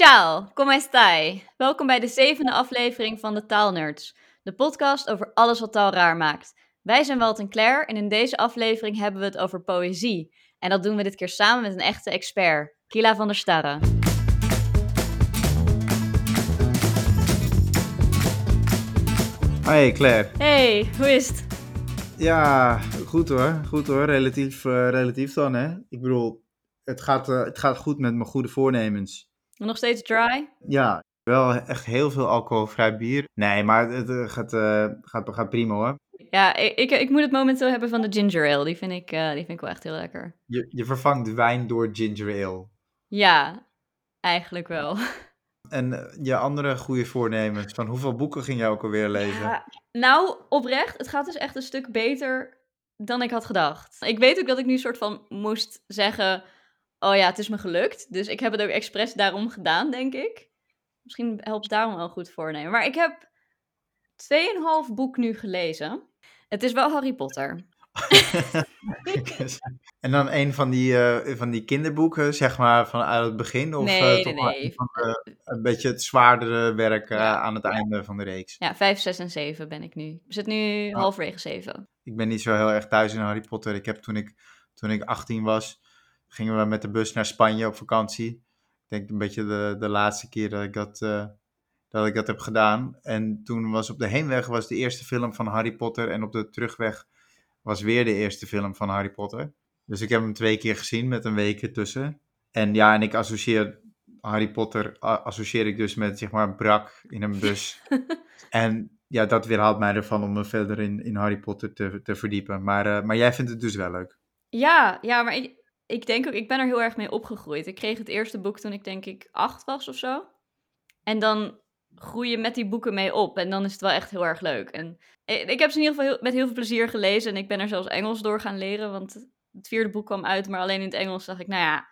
Ciao, come stai? Welkom bij de zevende aflevering van de Taalnerds, de podcast over alles wat taal raar maakt. Wij zijn Walt en Claire en in deze aflevering hebben we het over poëzie. En dat doen we dit keer samen met een echte expert, Kila van der Starre. Hey Claire. Hey, hoe is het? Ja, goed hoor. Goed hoor. Relatief, eh, relatief dan hè. Ik bedoel, het gaat, eh, het gaat goed met mijn goede voornemens. Nog steeds dry? Ja, wel echt heel veel alcoholvrij bier. Nee, maar het gaat, eh, gaat, gaat prima hoor. Ja, ik, ik, ik moet het momenteel hebben van de ginger ale. Die vind ik, eh, die vind ik wel echt heel lekker. Je, je vervangt wijn door ginger ale. Ja, eigenlijk wel. En eh, je andere goede voornemens, van hoeveel boeken ging jij ook alweer lezen? Ja, nou, oprecht, het gaat dus echt een stuk beter dan ik had gedacht. Ik weet ook dat ik nu soort van moest zeggen: Oh ja, het is me gelukt. Dus ik heb het ook expres daarom gedaan, denk ik. Misschien helpt daarom wel goed voornemen. Maar ik heb 2,5 boek nu gelezen. Het is wel Harry Potter. en dan een van die, eh, van die kinderboeken, zeg maar, vanuit het begin? Of Nee, eh, nee, toch van een beetje het zwaardere werk Ja. aan het einde van de reeks? Ja, 5, 6 en 7 ben ik nu. Ik zit nu Oh. halverwege 7. Ik ben niet zo heel erg thuis in Harry Potter. Ik heb toen ik, toen ik 18 was, gingen we met de bus naar Spanje op vakantie. Ik denk een beetje de, de laatste keer dat ik dat, eh, dat ik dat heb gedaan. En toen was op de heenweg was de eerste film van Harry Potter. En op de terugweg was weer de eerste film van Harry Potter. Dus ik heb hem twee keer gezien met een week ertussen. En ja, en ik associeer Harry Potter associeer ik dus met zeg maar brak in een bus. En ja, dat weerhaalt mij ervan om me verder in, in Harry Potter te, te verdiepen. Maar, eh, maar jij vindt het dus wel leuk. Ja, ja, maar ik, ik denk ook, ik ben er heel erg mee opgegroeid. Ik kreeg het eerste boek toen ik denk ik acht was of zo. En dan groei je met die boeken mee op. En dan is het wel echt heel erg leuk. En ik, heb ze in ieder geval heel- met heel veel plezier gelezen. En ik ben er zelfs Engels door gaan leren. Want het vierde boek kwam uit, maar alleen in het Engels dacht ik, nou ja,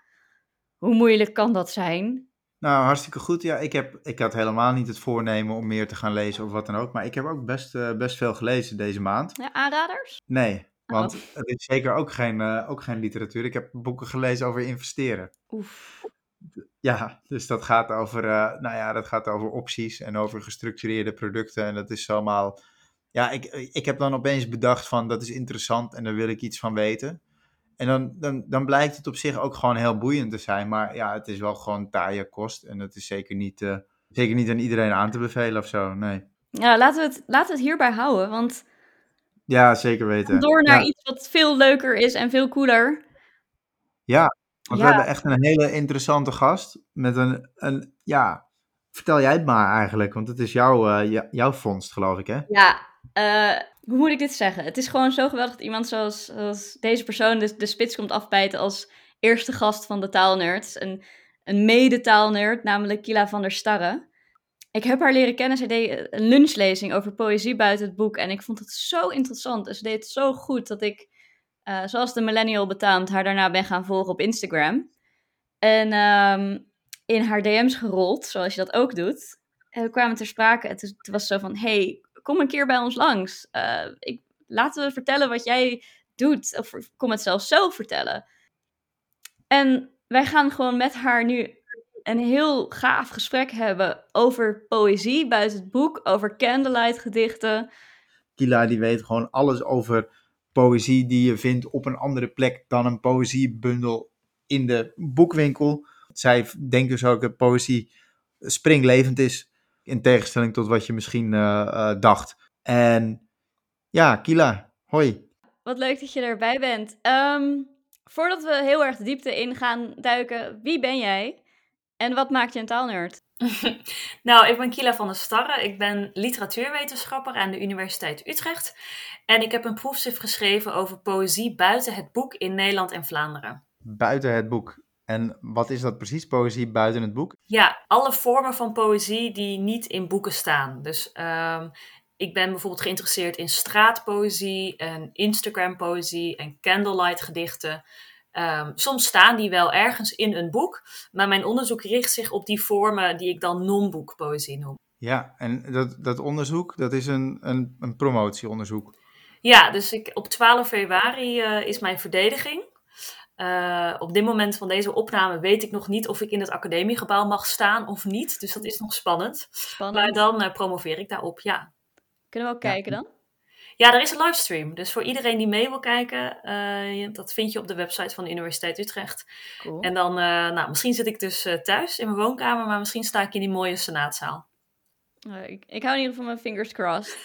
hoe moeilijk kan dat zijn? Nou, hartstikke goed. Ja, ik, heb, ik had helemaal niet het voornemen om meer te gaan lezen of wat dan ook. Maar ik heb ook best, eh, best veel gelezen deze maand. Ja, aanraders? Nee, want Oh. het is zeker ook geen, eh, ook geen literatuur. Ik heb boeken gelezen over investeren. Oef. Ja, dus dat gaat over, eh, nou ja, dat gaat over opties en over gestructureerde producten. En dat is allemaal. Ja, ik, ik heb dan opeens bedacht van dat is interessant en daar wil ik iets van weten. En dan, dan, dan blijkt het op zich ook gewoon heel boeiend te zijn. Maar ja, het is wel gewoon taaie kost. En het is zeker niet, eh, zeker niet aan iedereen aan te bevelen of zo. Nee. Ja, laten we, het, laten we het hierbij houden. Want Ja, zeker weten. door naar ja, iets wat veel leuker is en veel cooler. ja, want Ja. we hebben echt een hele interessante gast. Met een, een, ja, vertel jij het maar eigenlijk. Want het is jouw, eh, jou- jouw vondst, geloof ik, hè? Ja, eh, hoe moet ik dit zeggen? Het is gewoon zo geweldig dat iemand zoals, zoals deze persoon de, de spits komt afbijten als eerste gast van de taalnerds. Een, een mede-taalnerd, namelijk Kila van der Starre. Ik heb haar leren kennen. Zij deed een lunchlezing over poëzie buiten het boek. En ik vond het zo interessant. En ze deed het zo goed dat ik, eh, zoals de millennial betaamt, haar daarna ben gaan volgen op Instagram. En ehm, in haar DM's gerold, zoals je dat ook doet. En we kwamen ter sprake. Het was zo van, hey, kom een keer bij ons langs. Eh, ik, laten we vertellen wat jij doet. Of kom het zelfs zelf vertellen. En wij gaan gewoon met haar nu een heel gaaf gesprek hebben over poëzie buiten het boek, over candlelight gedichten. Kila die weet gewoon alles over poëzie die je vindt op een andere plek dan een poëziebundel in de boekwinkel. Zij denkt dus ook dat poëzie springlevend is, in tegenstelling tot wat je misschien eh, eh, dacht. En ja, Kila, hoi. Wat leuk dat je erbij bent. Ehm, voordat we heel erg de diepte in gaan duiken, wie ben jij? En wat maakt je een taalnerd? nou, ik ben Kila van der Starre. Ik ben literatuurwetenschapper aan de Universiteit Utrecht. En ik heb een proefschrift geschreven over poëzie buiten het boek in Nederland en Vlaanderen. Buiten het boek. En wat is dat precies, poëzie buiten het boek? Ja, alle vormen van poëzie die niet in boeken staan. Dus ehm, ik ben bijvoorbeeld geïnteresseerd in straatpoëzie en Instagram-poëzie en candlelight Ehm, soms staan die wel ergens in een boek, maar mijn onderzoek richt zich op die vormen die ik dan non-boekpoëzie noem. Ja, en dat, dat onderzoek, dat is een, een, een promotieonderzoek. Ja, dus ik, op 12 februari eh, is mijn verdediging. Uh, op dit moment van deze opname weet ik nog niet of ik in het academiegebouw mag staan of niet. Dus dat is nog spannend. spannend. Maar dan uh, promoveer ik daarop, ja. Kunnen we ook kijken dan? Ja, er is een livestream. Dus voor iedereen die mee wil kijken, uh, dat vind je op de website van de Universiteit Utrecht. Cool. En dan, nou, misschien zit ik dus thuis in mijn woonkamer, maar misschien sta ik in die mooie senaatzaal. Ik, ik, hou in ieder geval mijn fingers crossed,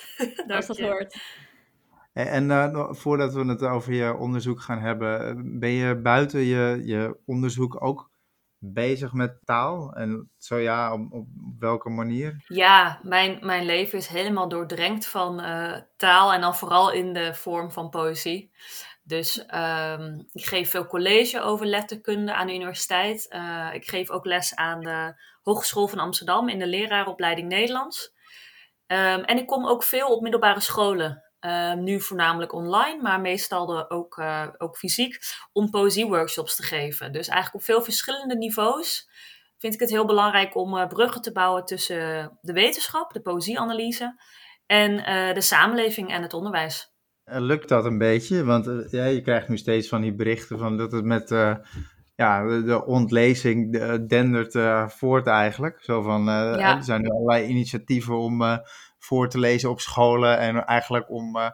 als dat hoort. En uh, voordat we het over je onderzoek gaan hebben, ben je buiten je, je onderzoek ook bezig met taal? En zo ja, op, op welke manier? Ja, mijn, mijn leven is helemaal doordrenkt van uh, taal en dan vooral in de vorm van poëzie. Dus um, ik geef veel college over letterkunde aan de universiteit. Uh, ik geef ook les aan de Hogeschool van Amsterdam in de leraaropleiding Nederlands. Um, en ik kom ook veel op middelbare scholen. Ehm, nu voornamelijk online, maar meestal de, ook, uh, ook fysiek, om poëzieworkshops te geven. Dus eigenlijk op veel verschillende niveaus vind ik het heel belangrijk om uh, bruggen te bouwen tussen de wetenschap, de poëzieanalyse, en uh, de samenleving en het onderwijs. Lukt dat een beetje? Want ja, je krijgt nu steeds van die berichten van dat het met ja, de, de ontlezing dendert voort eigenlijk. Zo van, ja. er zijn allerlei initiatieven om voor te lezen op scholen. En eigenlijk om, uh,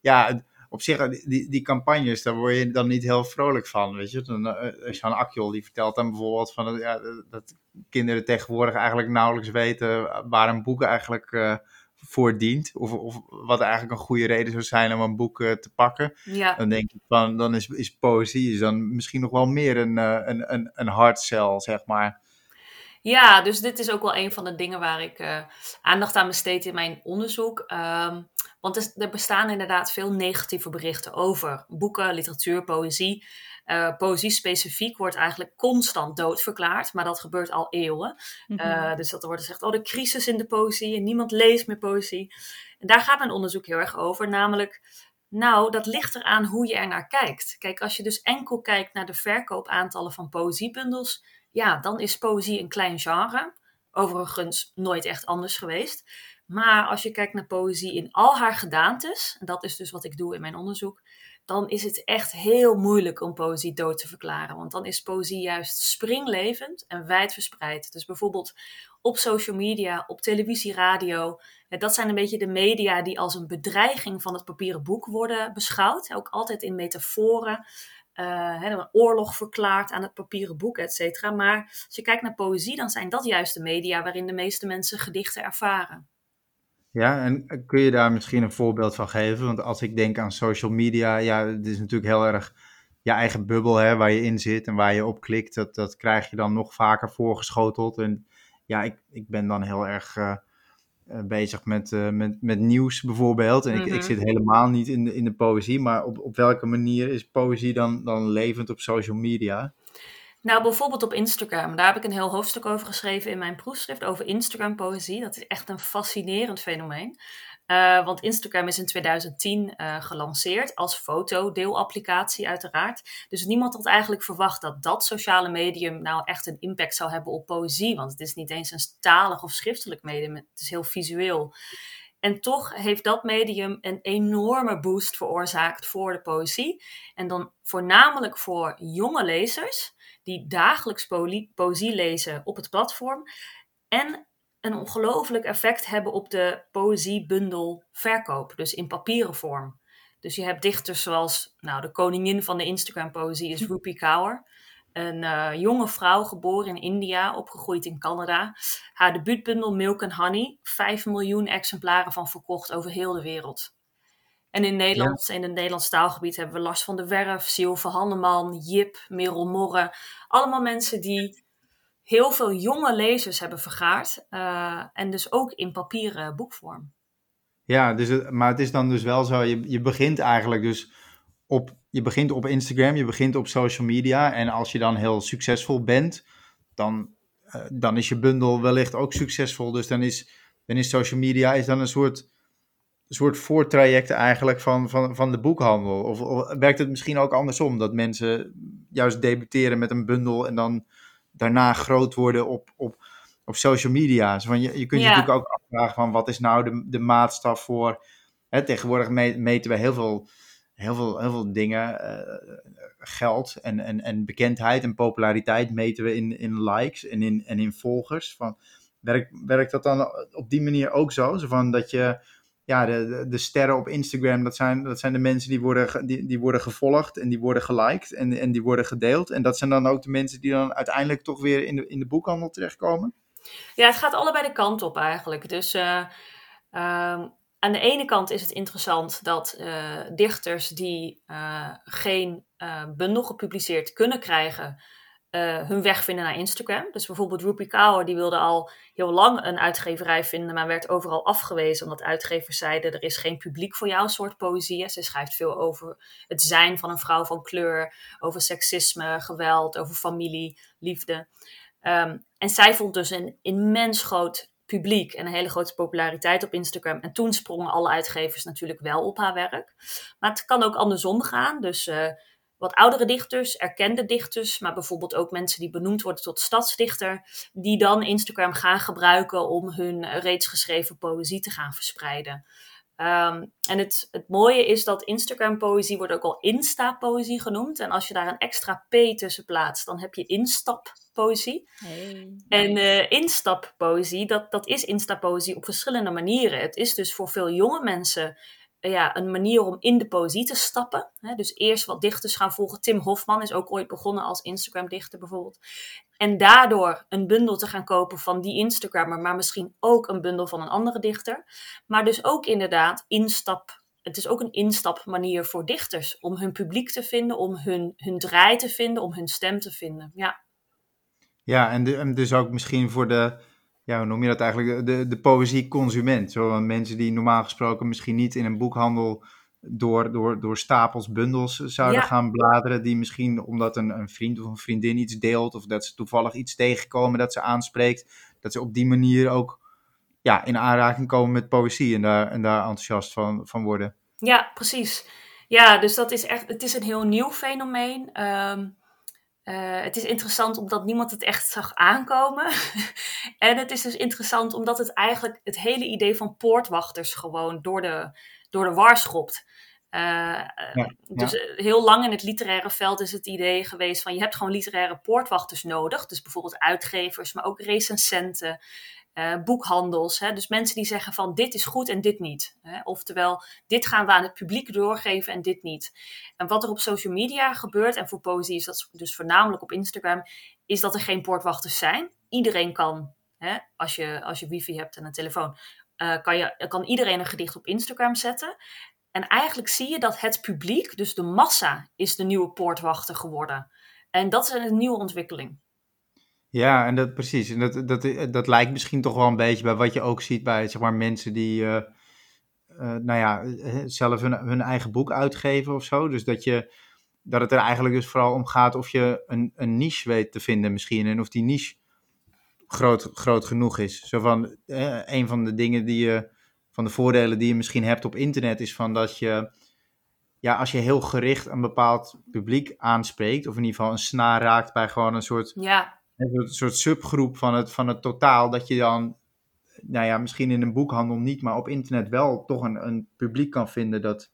ja, op zich, die, die campagnes, daar word je dan niet heel vrolijk van, weet je. Dan, uh, Jean Akjol, die vertelt dan bijvoorbeeld van, ja, dat kinderen tegenwoordig eigenlijk nauwelijks weten waar een boek eigenlijk uh, voor dient. Of, of wat eigenlijk een goede reden zou zijn om een boek te pakken. Ja. Dan denk ik van, dan is, is poëzie is dan misschien nog wel meer een, een, een, een hard sell, zeg maar. Ja, dus dit is ook wel een van de dingen waar ik uh, aandacht aan besteed in mijn onderzoek. Um, want er, bestaan inderdaad veel negatieve berichten over boeken, literatuur, poëzie. Uh, poëzie specifiek wordt eigenlijk constant doodverklaard, maar dat gebeurt al eeuwen. Mm -hmm. dus dat er wordt gezegd, oh de crisis in de poëzie en niemand leest meer poëzie. En daar gaat mijn onderzoek heel erg over, namelijk nou, dat ligt eraan hoe je er naar kijkt. Kijk, als je dus enkel kijkt naar de verkoopaantallen van poëziebundels, ja, dan is poëzie een klein genre. Overigens nooit echt anders geweest. Maar als je kijkt naar poëzie in al haar gedaantes, en dat is dus wat ik doe in mijn onderzoek, dan is het echt heel moeilijk om poëzie dood te verklaren. Want dan is poëzie juist springlevend en wijdverspreid. Dus bijvoorbeeld op social media, op televisie, radio. Dat zijn een beetje de media die als een bedreiging van het papieren boek worden beschouwd. Ook altijd in metaforen uh, een oorlog verklaard aan het papieren boek, et cetera. Maar als je kijkt naar poëzie, dan zijn dat juist de media waarin de meeste mensen gedichten ervaren. Ja, en kun je daar misschien een voorbeeld van geven? Want als ik denk aan social media, ja, het is natuurlijk heel erg je eigen bubbel hè, waar je in zit en waar je op klikt. Dat, dat krijg je dan nog vaker voorgeschoteld. En ja, ik, ik ben dan heel erg uh, bezig met, uh, met, met nieuws bijvoorbeeld. En mm -hmm. ik, ik mhm. zit helemaal niet in de, in de poëzie, maar op, op welke manier is poëzie dan, dan levend op social media? Nou, bijvoorbeeld op Instagram. Daar heb ik een heel hoofdstuk over geschreven in mijn proefschrift over Instagram-poëzie. Dat is echt een fascinerend fenomeen. Uh, want Instagram is in 2010 uh, gelanceerd als fotodeelapplicatie uiteraard. Dus niemand had eigenlijk verwacht dat dat sociale medium nou echt een impact zou hebben op poëzie. Want het is niet eens een talig of schriftelijk medium, het is heel visueel. En toch heeft dat medium een enorme boost veroorzaakt voor de poëzie. En dan voornamelijk voor jonge lezers die dagelijks poëzie lezen op het platform. En een ongelooflijk effect hebben op de poëziebundel verkoop, dus in papieren vorm. Dus je hebt dichters zoals, nou, de koningin van de Instagram-poëzie is Rupi Kaur. Een uh, jonge vrouw, geboren in India, opgegroeid in Canada. Haar debuutbundel Milk and Honey, 5 miljoen exemplaren van verkocht over heel de wereld. En in Nederland, in het Nederlands taalgebied, hebben we Lars van der Werf, Silve Hanneman, Jip, Merel Morre. Allemaal mensen die heel veel jonge lezers hebben vergaard. Uh, en dus ook in papieren boekvorm. Ja, dus maar het is dan dus wel zo, je, je begint eigenlijk dus op, je begint op Instagram, je begint op social media. En als je dan heel succesvol bent, dan, uh, dan is je bundel wellicht ook succesvol. Dus dan is, dan is social media is dan een soort, soort voortraject eigenlijk van, van, van de boekhandel. Of, of werkt het misschien ook andersom, dat mensen juist debuteren met een bundel en dan daarna groot worden op, op, op social media. van je, je kunt je natuurlijk ook afvragen van wat is nou de, de maatstaf voor... Hè, tegenwoordig meten we heel veel heel veel, heel veel dingen, geld en, en, en bekendheid en populariteit meten we in, in likes en in, en in volgers. Van, werkt, werkt dat dan op die manier ook zo? Zo van dat je ja, de, de, sterren op Instagram, dat zijn, dat zijn de mensen die worden, die, die worden gevolgd en die worden geliked en, en die worden gedeeld. En dat zijn dan ook de mensen die dan uiteindelijk toch weer in de, in de boekhandel terechtkomen? Ja, het gaat allebei de kant op eigenlijk. Dus uh, aan de ene kant is het interessant dat uh, dichters die uh, geen bundel gepubliceerd kunnen krijgen, uh, hun weg vinden naar Instagram. Dus bijvoorbeeld Rupi Kaur, die wilde al heel lang een uitgeverij vinden, maar werd overal afgewezen omdat uitgevers zeiden er is geen publiek voor jouw soort poëzie. Ze schrijft veel over het zijn van een vrouw van kleur, over seksisme, geweld, over familie, liefde. Um, en zij vond dus een immens groot publiek en een hele grote populariteit op Instagram. En toen sprongen alle uitgevers natuurlijk wel op haar werk. Maar het kan ook andersom gaan. Dus uh, wat oudere dichters, erkende dichters, maar bijvoorbeeld ook mensen die benoemd worden tot stadsdichter, die dan Instagram gaan gebruiken om hun reeds geschreven poëzie te gaan verspreiden. Um, en het, het mooie is dat Instagram-poëzie wordt ook al Insta-poëzie genoemd. En als je daar een extra P tussen plaatst, dan heb je instap-poëzie. Hey, en uh, instap-poëzie, dat, dat is Insta-poëzie op verschillende manieren. Het is dus voor veel jonge mensen ja, een manier om in de poëzie te stappen. Dus eerst wat dichters gaan volgen. Tim Hofman is ook ooit begonnen als Instagram-dichter bijvoorbeeld. En daardoor een bundel te gaan kopen van die Instagrammer, maar misschien ook een bundel van een andere dichter. Maar dus ook inderdaad instap. Het is ook een instapmanier voor dichters om hun publiek te vinden, om hun, hun draai te vinden, om hun stem te vinden. Ja, ja en, de, en dus ook misschien voor de, ja, hoe noem je dat eigenlijk, de, de poëzieconsument. Zo mensen die normaal gesproken misschien niet in een boekhandel door, door, door stapels bundels zouden gaan bladeren. Die misschien omdat een, een vriend of een vriendin iets deelt of dat ze toevallig iets tegenkomen dat ze aanspreekt. Dat ze op die manier ook ja, in aanraking komen met poëzie en daar, en daar enthousiast van, van worden. Ja, precies. Ja, dus dat is echt, het is een heel nieuw fenomeen. Um, uh, het is interessant omdat niemand het echt zag aankomen. en het is dus interessant omdat het eigenlijk het hele idee van poortwachters gewoon door de, door de war schopt. Uh, ja, dus heel lang in het literaire veld is het idee geweest van je hebt gewoon literaire poortwachters nodig. Dus bijvoorbeeld uitgevers, maar ook recensenten uh, boekhandels. Hè? Dus mensen die zeggen van dit is goed en dit niet. Hè? Oftewel, dit gaan we aan het publiek doorgeven en dit niet. En wat er op social media gebeurt, en voor poëzie is dat dus voornamelijk op Instagram, is dat er geen poortwachters zijn. Iedereen kan, hè, als, je, als je wifi hebt en een telefoon, uh, kan, je, kan iedereen een gedicht op Instagram zetten. En eigenlijk zie je dat het publiek, dus de massa, is de nieuwe poortwachter geworden. En dat is een nieuwe ontwikkeling. Ja, en dat precies. En dat, dat, dat lijkt misschien toch wel een beetje bij wat je ook ziet bij zeg maar, mensen die uh, uh, nou ja, eh, zelf hun, hun eigen boek uitgeven of zo. Dus dat, je, dat het er eigenlijk dus vooral om gaat of je een, een niche weet te vinden misschien. En of die niche groot, groot genoeg is. Zo van, eh, een van de dingen die je, van de voordelen die je misschien hebt op internet is van dat je, ja, als je heel gericht een bepaald publiek aanspreekt, of in ieder geval een snaar raakt bij gewoon een soort ja een soort subgroep van het, van het totaal, dat je dan, nou ja, misschien in een boekhandel niet, maar op internet wel toch een, een publiek kan vinden dat,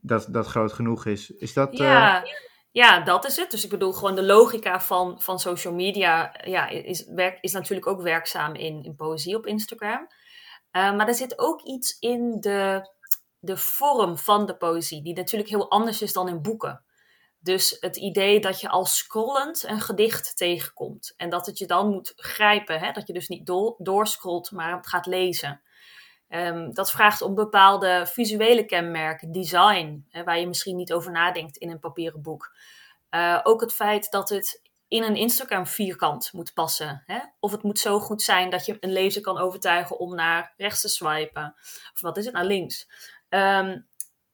dat, dat groot genoeg is. Is dat... Ja. Uh... Ja, dat is het. Dus ik bedoel, gewoon de logica van, van social media ja, is, werk, is natuurlijk ook werkzaam in, in poëzie op Instagram. Uh, maar er zit ook iets in de, de vorm van de poëzie, die natuurlijk heel anders is dan in boeken. Dus het idee dat je al scrollend een gedicht tegenkomt. En dat het je dan moet grijpen. Hè? Dat je dus niet do doorscrollt, maar gaat lezen. Um, dat vraagt om bepaalde visuele kenmerken, design, hè, waar je misschien niet over nadenkt in een papieren boek. Uh, ook het feit dat het in een Instagram vierkant moet passen. Hè? Of het moet zo goed zijn dat je een lezer kan overtuigen om naar rechts te swipen. Of wat is het, naar links. Um,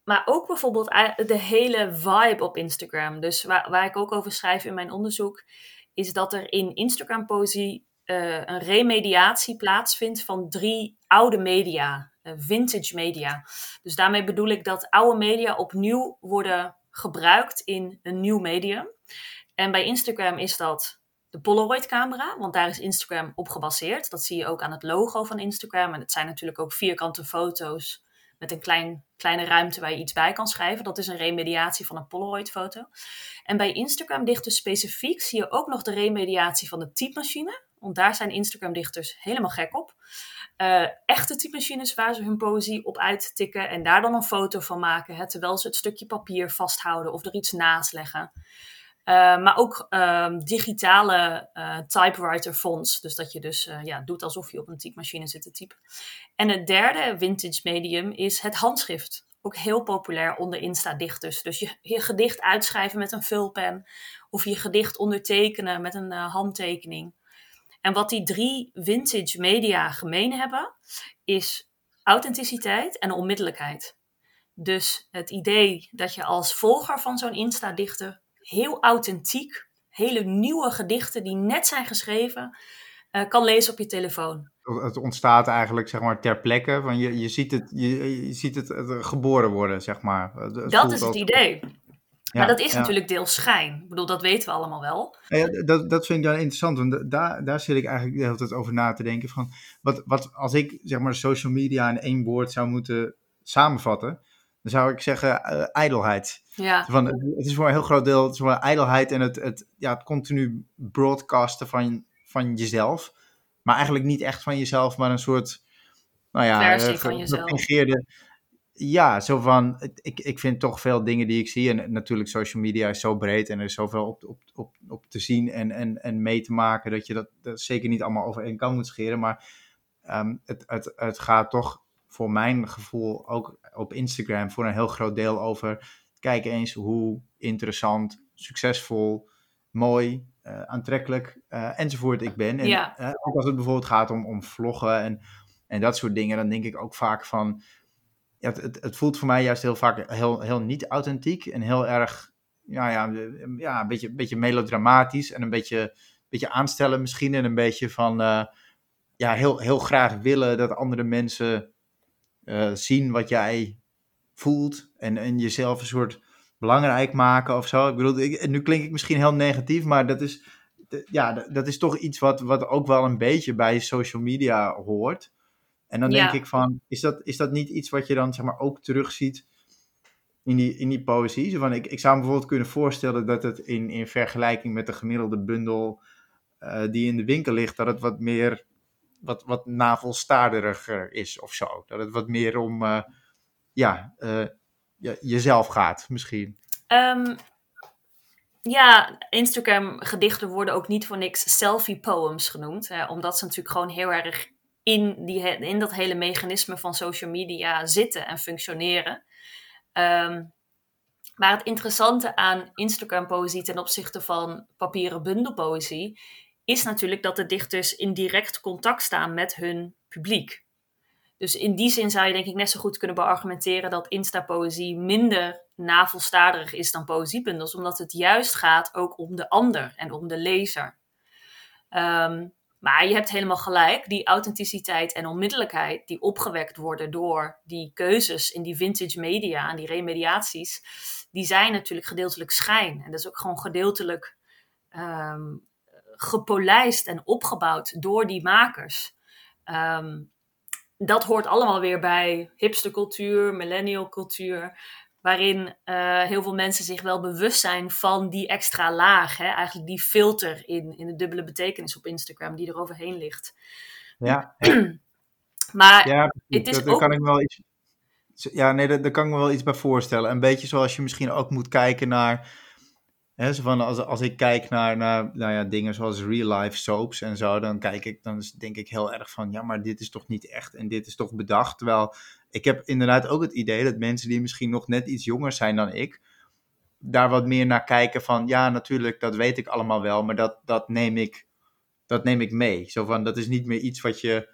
maar ook bijvoorbeeld de hele vibe op Instagram. Dus waar, waar ik ook over schrijf in mijn onderzoek, is dat er in Instagram-poëzie uh, een remediatie plaatsvindt van drie oude media, uh, vintage media. Dus daarmee bedoel ik dat oude media opnieuw worden gebruikt in een nieuw medium. En bij Instagram is dat de Polaroid-camera, want daar is Instagram op gebaseerd. Dat zie je ook aan het logo van Instagram. En het zijn natuurlijk ook vierkante foto's met een klein, kleine ruimte waar je iets bij kan schrijven. Dat is een remediatie van een Polaroid-foto. En bij Instagram-dichters specifiek zie je ook nog de remediatie van de typemachine. Want daar zijn Instagram-dichters helemaal gek op. Uh, echte typemachines waar ze hun poëzie op uittikken en daar dan een foto van maken, terwijl ze het stukje papier vasthouden of er iets naast leggen. Uh, maar ook uh, digitale uh, typewriter fonts. Dus dat je dus ja, doet alsof je op een typemachine zit te typen. En het derde vintage medium is het handschrift. Ook heel populair onder Insta-dichters. Dus je, je gedicht uitschrijven met een vulpen. Of je gedicht ondertekenen met een handtekening. En wat die drie vintage media gemeen hebben, is authenticiteit en onmiddellijkheid. Dus het idee dat je als volger van zo'n Insta-dichter heel authentiek, hele nieuwe gedichten die net zijn geschreven, uh, kan lezen op je telefoon. Het ontstaat eigenlijk zeg maar ter plekke, van je, je ziet, het, je, je ziet het, geboren worden, zeg maar. Het dat is het idee. Ja, maar dat is natuurlijk deels schijn. Ik bedoel, dat weten we allemaal wel. Ja, dat, dat vind ik dan interessant, want daar, daar zit ik eigenlijk de hele tijd over na te denken. Van wat, wat als ik zeg maar social media in één woord zou moeten samenvatten, dan zou ik zeggen uh, ijdelheid. Ja. Van, het is voor een heel groot deel het is voor ijdelheid en het, het, ja, het continu broadcasten van, van jezelf. Maar eigenlijk niet echt van jezelf, maar een soort nou ja, versie uh, van jezelf. Ja, zo van, ik, ik vind toch veel dingen die ik zie. En natuurlijk, social media is zo breed en er is zoveel op, op, op, op te zien en, en, en mee te maken. Dat je dat, dat zeker niet allemaal over één kan moet scheren. Maar um, het, het, het gaat toch voor mijn gevoel ook op Instagram voor een heel groot deel over. Kijk eens hoe interessant, succesvol, mooi, uh, aantrekkelijk uh, enzovoort ik ben. En ja. uh, ook als het bijvoorbeeld gaat om, om vloggen en, en dat soort dingen, dan denk ik ook vaak van ja, het, het, voelt voor mij juist heel vaak heel, heel niet authentiek en heel erg, ja, ja, ja een, beetje, beetje melodramatisch en een beetje, beetje aanstellen misschien en een beetje van, ja, heel, heel graag willen dat andere mensen uh, zien wat jij voelt en, en jezelf een soort belangrijk maken of zo. Ik bedoel, ik, nu klink ik misschien heel negatief, maar dat is, ja, dat is toch iets wat, wat ook wel een beetje bij social media hoort. En dan denk ik van, is dat, is dat niet iets wat je dan zeg maar ook terugziet in die, in die poëzie? Zo van, ik, ik zou me bijvoorbeeld kunnen voorstellen dat het in, in vergelijking met de gemiddelde bundel uh, die in de winkel ligt, dat het wat meer, wat, wat navelstaarderiger is of zo. Dat het wat meer om, uh, ja, uh, jezelf gaat misschien. Um, ja, Instagram gedichten worden ook niet voor niks selfie poems genoemd. Hè, omdat ze natuurlijk gewoon heel erg in, die, in dat hele mechanisme van social media zitten en functioneren. Um, maar het interessante aan Instagram-poëzie ten opzichte van papieren bundelpoëzie is natuurlijk dat de dichters in direct contact staan met hun publiek. Dus in die zin zou je denk ik net zo goed kunnen beargumenteren dat Insta-poëzie minder navelstaarderig is dan poëziebundels, omdat het juist gaat ook om de ander en om de lezer. Um, maar je hebt helemaal gelijk, die authenticiteit en onmiddellijkheid die opgewekt worden door die keuzes in die vintage media en die remediaties, die zijn natuurlijk gedeeltelijk schijn. En dat is ook gewoon gedeeltelijk um, gepolijst en opgebouwd door die makers. Um, dat hoort allemaal weer bij hipstercultuur, millennial cultuur waarin uh, heel veel mensen zich wel bewust zijn van die extra laag. Hè? Eigenlijk die filter in, in de dubbele betekenis op Instagram die er overheen ligt. Ja. ja. maar ja, het is dat, ook... kan ik wel iets... Ja, nee, daar, daar kan ik me wel iets bij voorstellen. Een beetje zoals je misschien ook moet kijken naar... Zo van als, als ik kijk naar, naar nou ja, dingen zoals real life soaps en zo, dan kijk ik, dan denk ik heel erg van, ja, maar dit is toch niet echt en dit is toch bedacht. Terwijl ik heb inderdaad ook het idee dat mensen die misschien nog net iets jonger zijn dan ik, daar wat meer naar kijken van, ja, natuurlijk, dat weet ik allemaal wel, maar dat, dat, neem, ik, dat neem ik mee. Zo van, dat is niet meer iets wat je,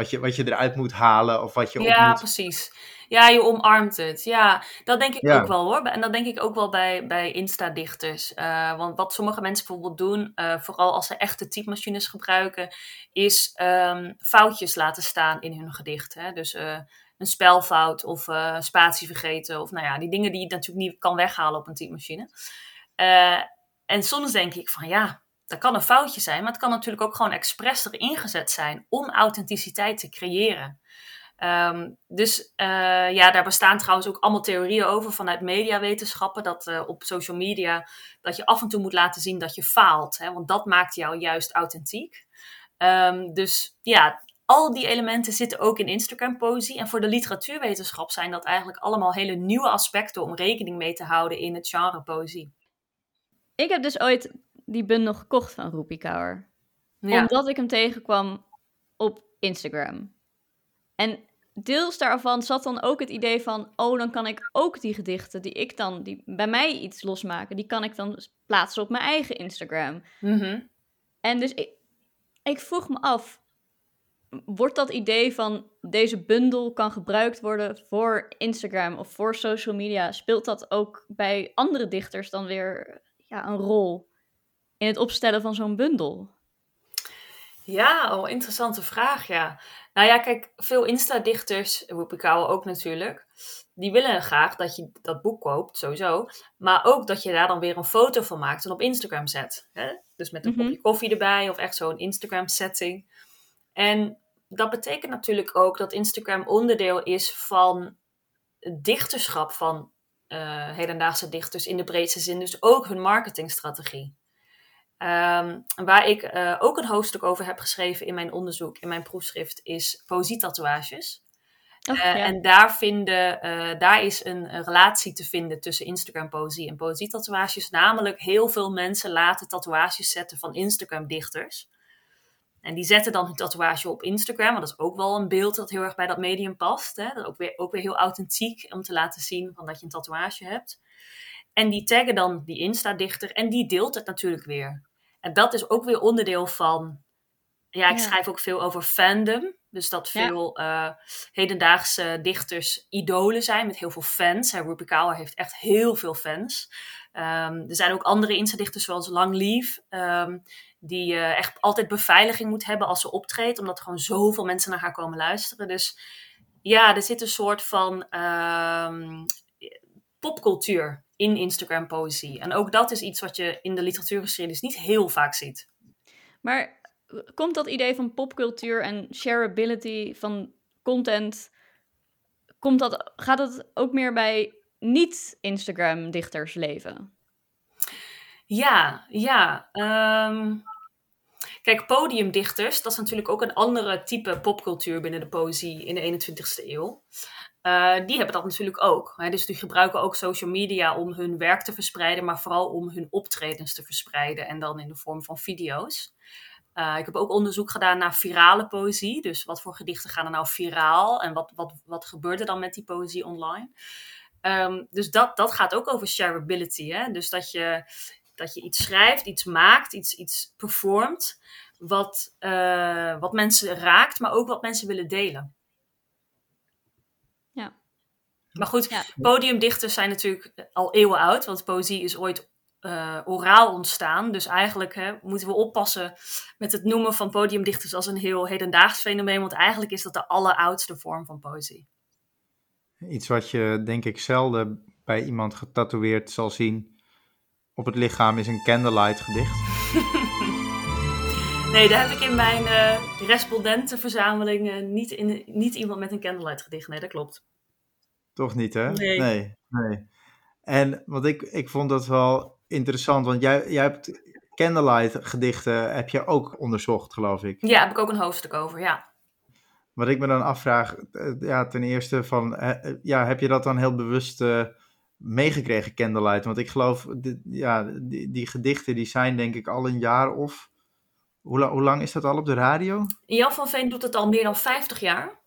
wat je, wat je eruit moet halen of wat je Ja, moet... precies. Ja, je omarmt het. Ja, dat denk ik ja. ook wel hoor. En dat denk ik ook wel bij, bij Insta-dichters. Uh, want wat sommige mensen bijvoorbeeld doen, uh, vooral als ze echte typemachines gebruiken, is um, foutjes laten staan in hun gedicht. Hè? Dus uh, een spelfout of spatie vergeten. Of nou ja, die dingen die je natuurlijk niet kan weghalen op een typemachine. En soms denk ik van ja, dat kan een foutje zijn. Maar het kan natuurlijk ook gewoon expres erin gezet zijn om authenticiteit te creëren. Ehm, dus uh, ja, daar bestaan trouwens ook allemaal theorieën over vanuit mediawetenschappen. Dat uh, op social media dat je af en toe moet laten zien dat je faalt. Hè, want dat maakt jou juist authentiek. Um, dus ja, al die elementen zitten ook in Instagram-poëzie. En voor de literatuurwetenschap zijn dat eigenlijk allemaal hele nieuwe aspecten om rekening mee te houden in het genre poëzie. Ik heb dus ooit die bundel gekocht van Roepie Kaur. Ja. Omdat ik hem tegenkwam op Instagram. En deels daarvan zat dan ook het idee van, oh, dan kan ik ook die gedichten die ik dan, die bij mij iets losmaken, die kan ik dan plaatsen op mijn eigen Instagram. Mm En dus ik, ik vroeg me af, wordt dat idee van deze bundel kan gebruikt worden voor Instagram of voor social media, speelt dat ook bij andere dichters dan weer ja, een rol in het opstellen van zo'n bundel? Ja, oh, interessante vraag, ja. Nou ja, kijk, veel Insta-dichters, Whoopi ook natuurlijk, die willen graag dat je dat boek koopt, sowieso. Maar ook dat je daar dan weer een foto van maakt en op Instagram zet. Hè? Dus met een mhm. kopje koffie erbij of echt zo'n Instagram-setting. En dat betekent natuurlijk ook dat Instagram onderdeel is van het dichterschap van uh, hedendaagse dichters in de breedste zin. Dus ook hun marketingstrategie. Um, waar ik uh, ook een hoofdstuk over heb geschreven in mijn onderzoek, in mijn proefschrift, is poëzietatoeages. Oh, uh, En daar, vinden, uh, daar is een, een, relatie te vinden tussen Instagram-poëzie en poëzietatoeages. Namelijk, heel veel mensen laten tatoeages zetten van Instagram-dichters. En die zetten dan hun tatoeage op Instagram, want dat is ook wel een beeld dat heel erg bij dat medium past. Hè? Dat is ook weer, ook weer heel authentiek om te laten zien van dat je een tatoeage hebt. En die taggen dan die Insta-dichter en die deelt het natuurlijk weer. En dat is ook weer onderdeel van. Ja, ik schrijf ook veel over fandom. Dus dat veel ja. uh, hedendaagse dichters idolen zijn met heel veel fans. Rupi Kaur heeft echt heel veel fans. Um, er zijn ook andere Insta-dichters zoals Lang Lief. Um, die uh, echt altijd beveiliging moet hebben als ze optreedt. Omdat er gewoon zoveel mensen naar haar komen luisteren. Dus ja, er zit een soort van um, popcultuur in Instagram poëzie. En ook dat is iets wat je in de literatuurgeschiedenis niet heel vaak ziet. Maar komt dat idee van popcultuur en shareability van content, komt dat, gaat dat ook meer bij niet-Instagram-dichters leven? Ja, ja. Um, kijk, podiumdichters, dat is natuurlijk ook een andere type popcultuur binnen de poëzie in de 21ste eeuw. Uh, die hebben dat natuurlijk ook. Hè? Dus die gebruiken ook social media om hun werk te verspreiden, maar vooral om hun optredens te verspreiden en dan in de vorm van video's. Uh, ik heb ook onderzoek gedaan naar virale poëzie. Dus wat voor gedichten gaan er nou viraal en wat, wat, wat gebeurt er dan met die poëzie online? Um, dus dat, dat gaat ook over shareability. Hè? Dus dat je, dat je iets schrijft, iets maakt, iets, iets performt, wat, uh, wat mensen raakt, maar ook wat mensen willen delen. Maar goed, podiumdichters zijn natuurlijk al eeuwen oud, want poëzie is ooit uh, oraal ontstaan. Dus eigenlijk hè, moeten we oppassen met het noemen van podiumdichters als een heel hedendaags fenomeen, want eigenlijk is dat de alleroudste vorm van poëzie. Iets wat je denk ik zelden bij iemand getatoeëerd zal zien op het lichaam is een candlelight gedicht. nee, daar heb ik in mijn uh, respondentenverzameling uh, niet, in, niet iemand met een candlelight gedicht. Nee, dat klopt. Toch niet, hè? Nee. nee. nee. En wat ik, ik vond dat wel interessant, want jij, jij hebt candlelight gedichten heb je ook onderzocht, geloof ik. Ja, heb ik ook een hoofdstuk over, ja. Wat ik me dan afvraag, eh, ja, ten eerste van, eh, ja, heb je dat dan heel bewust uh, meegekregen, candlelight? Want ik geloof, die, ja, die, die, gedichten die zijn denk ik al een jaar of, hoe, hoe lang is dat al op de radio? Jan van Veen doet het al meer dan 50 jaar.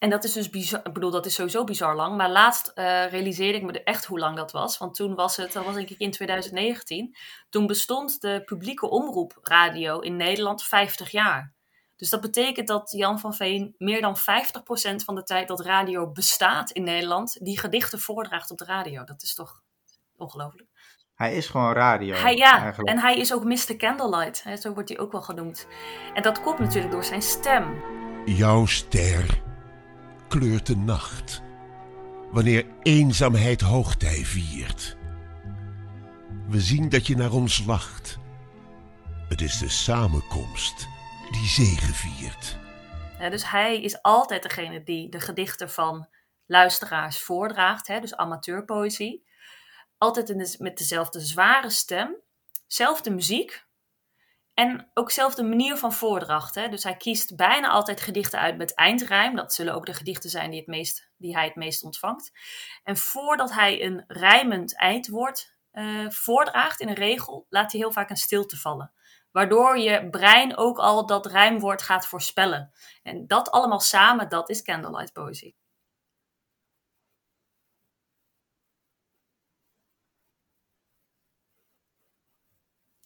En dat is dus bizar. Ik bedoel, dat is sowieso bizar lang. Maar laatst uh, realiseerde ik me echt hoe lang dat was. Want toen was het, dat was denk ik in 2019. Toen bestond de publieke omroepradio in Nederland 50 jaar. Dus dat betekent dat Jan van Veen meer dan 50% van de tijd dat radio bestaat in Nederland, die gedichten voordraagt op de radio. Dat is toch ongelooflijk. Hij is gewoon radio. Hij, ja, eigenlijk. en hij is ook Mr. Candlelight. Hè, zo wordt hij ook wel genoemd. En dat komt natuurlijk door zijn stem. Jouw ster kleurt de nacht, wanneer eenzaamheid hoogtij viert. We zien dat je naar ons lacht. Het is de samenkomst die zegen viert. dus hij is altijd degene die de gedichten van luisteraars voordraagt, hè, dus amateurpoëzie. Altijd in met dezelfde zware stem, zelfde muziek en ook zelfde manier van voordracht. Hè. Dus hij kiest bijna altijd gedichten uit met eindrijm. Dat zullen ook de gedichten zijn die, het meest, die hij het meest ontvangt. En voordat hij een rijmend eindwoord uh, voordraagt in een regel, laat hij heel vaak een stilte vallen. Waardoor je brein ook al dat rijmwoord gaat voorspellen. En dat allemaal samen, dat is candlelight poëzie.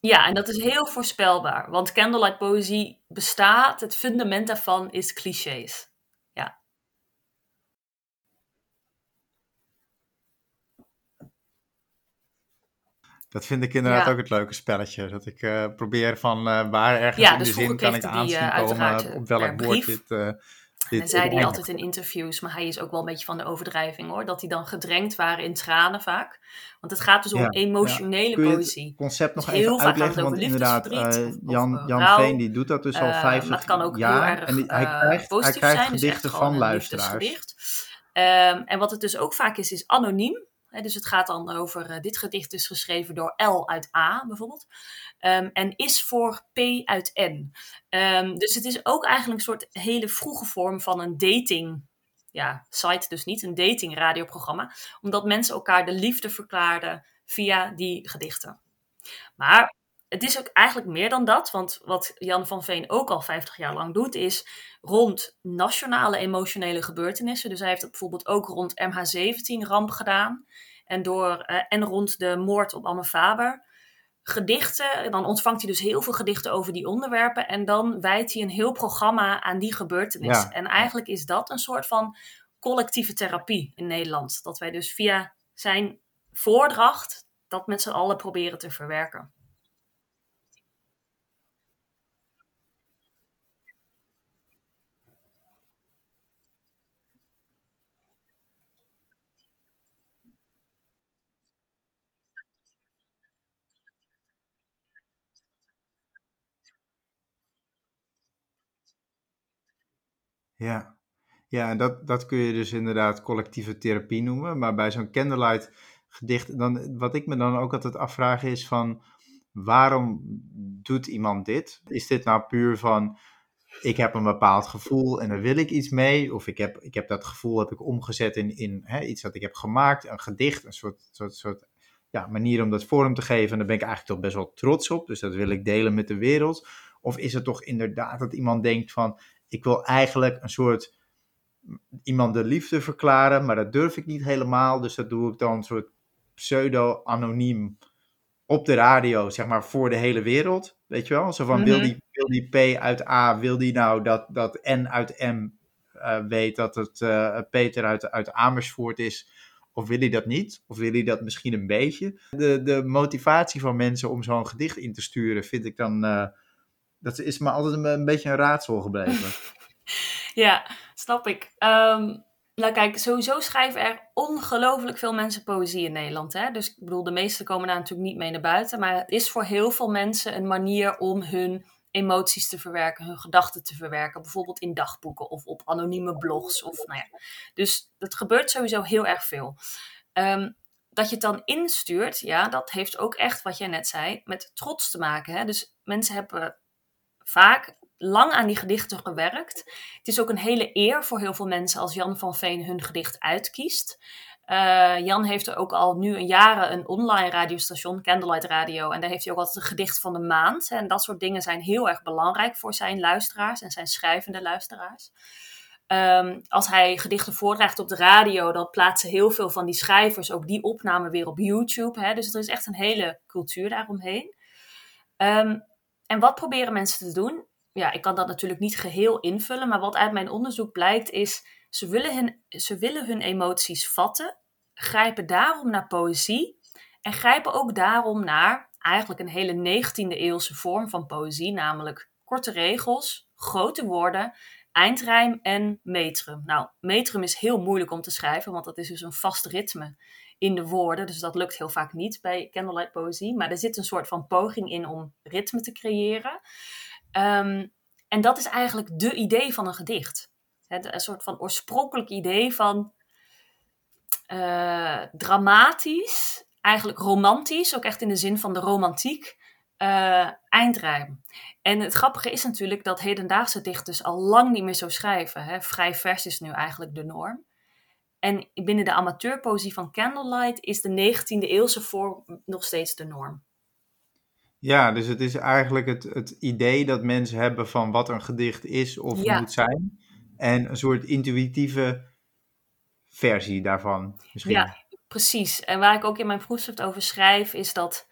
Ja, en dat is heel voorspelbaar. Want candlelight poëzie bestaat, het fundament daarvan is clichés. Ja. Dat vind ik inderdaad ook het leuke spelletje. Dat ik uh, probeer van uh, waar ergens in dus de zin kan ik aanzien uh, komen op welk woord dit en zei hij altijd in interviews, maar hij is ook wel een beetje van de overdrijving hoor, dat hij dan gedrenkt waren in tranen vaak. Want het gaat dus om emotionele ja. poëzie. Het concept nog dus even uitleggen, want inderdaad, uh, Jan, Jan Veen die doet dat dus al 50 jaar. het kan ook heel erg en die, hij eh, krijgt, positief hij krijgt zijn, dus gedichten dus van luisteraars. Um, en wat het dus ook vaak is, is anoniem dus het gaat dan over, uh, dit gedicht is geschreven door L uit A bijvoorbeeld. Um, en is voor P uit N. Um, dus het is ook eigenlijk een soort hele vroege vorm van een dating ja, site dus niet, een dating radioprogramma. Omdat mensen elkaar de liefde verklaarden via die gedichten. Maar het is ook eigenlijk meer dan dat, want wat Jan van Veen ook al 50 jaar lang doet, is rond nationale emotionele gebeurtenissen. Dus hij heeft het bijvoorbeeld ook rond MH17-ramp gedaan en, door, uh, en rond de moord op Anne Faber. Gedichten, dan ontvangt hij dus heel veel gedichten over die onderwerpen en dan wijdt hij een heel programma aan die gebeurtenis. Ja. En eigenlijk is dat een soort van collectieve therapie in Nederland. Dat wij dus via zijn voordracht dat met z'n allen proberen te verwerken. Ja, ja en dat, dat kun je dus inderdaad collectieve therapie noemen. Maar bij zo'n candlelight gedicht, dan, wat ik me dan ook altijd afvraag is van... Waarom doet iemand dit? Is dit nou puur van ik heb een bepaald gevoel en daar wil ik iets mee. Of ik heb, ik heb dat gevoel heb ik omgezet in, in hè, iets wat ik heb gemaakt, een gedicht, een soort, soort, soort ja, manier om dat vorm te geven. En daar ben ik eigenlijk toch best wel trots op. Dus dat wil ik delen met de wereld. Of is het toch inderdaad dat iemand denkt van ik wil eigenlijk een soort iemand de liefde verklaren, maar dat durf ik niet helemaal. Dus dat doe ik dan een soort pseudo-anoniem op de radio, zeg maar, voor de hele wereld. Weet je wel? Zo van, wil, mhm. die, wil die P uit A, wil die nou dat, dat N uit M uh, weet dat het uh, Peter uit, uit Amersfoort is? Of wil hij dat niet? Of wil hij dat misschien een beetje? De, de motivatie van mensen om zo'n gedicht in te sturen vind ik dan... Uh, dat is me altijd een, beetje een raadsel gebleven. ja, snap ik. Um, nou kijk, sowieso schrijven er ongelooflijk veel mensen poëzie in Nederland. Hè? Dus ik bedoel, de meesten komen daar natuurlijk niet mee naar buiten. Maar het is voor heel veel mensen een manier om hun emoties te verwerken, hun gedachten te verwerken. Bijvoorbeeld in dagboeken of op anonieme blogs. Of, nou ja. Dus dat gebeurt sowieso heel erg veel. Um, dat je het dan instuurt, ja, dat heeft ook echt, wat jij net zei, met trots te maken. Hè? Dus mensen hebben vaak lang aan die gedichten gewerkt. Het is ook een hele eer voor heel veel mensen als Jan van Veen hun gedicht uitkiest. Uh, Jan heeft er ook al nu een jaren een online radiostation, Candlelight Radio. En daar heeft hij ook altijd een gedicht van de maand. En dat soort dingen zijn heel erg belangrijk voor zijn luisteraars en zijn schrijvende luisteraars. Um, als hij gedichten voordraagt op de radio, dan plaatsen heel veel van die schrijvers ook die opname weer op YouTube. Hè? Dus er is echt een hele cultuur daaromheen. Um, en wat proberen mensen te doen? Ja, ik kan dat natuurlijk niet geheel invullen, maar wat uit mijn onderzoek blijkt is, ze willen hun, ze willen hun emoties vatten, grijpen daarom naar poëzie en grijpen ook daarom naar eigenlijk een hele 19e eeuwse vorm van poëzie, namelijk korte regels, grote woorden, eindrijm en metrum. Nou, metrum is heel moeilijk om te schrijven, want dat is dus een vast ritme in de woorden. Dus dat lukt heel vaak niet bij candlelight poëzie. Maar er zit een soort van poging in om ritme te creëren. Um, En dat is eigenlijk de idee van een gedicht. een soort van oorspronkelijk idee van uh, dramatisch, eigenlijk romantisch, ook echt in de zin van de romantiek, uh, eindrijm. En het grappige is natuurlijk dat hedendaagse dichters al lang niet meer zo schrijven. Hè. Vrij vers is nu eigenlijk de norm. En binnen de amateurpoëzie van Candlelight is de 19e eeuwse vorm nog steeds de norm. Ja, dus het is eigenlijk het, het idee dat mensen hebben van wat een gedicht is of moet zijn. En een soort intuïtieve versie daarvan misschien. Ja, precies. En waar ik ook in mijn proefschrift over schrijf, is dat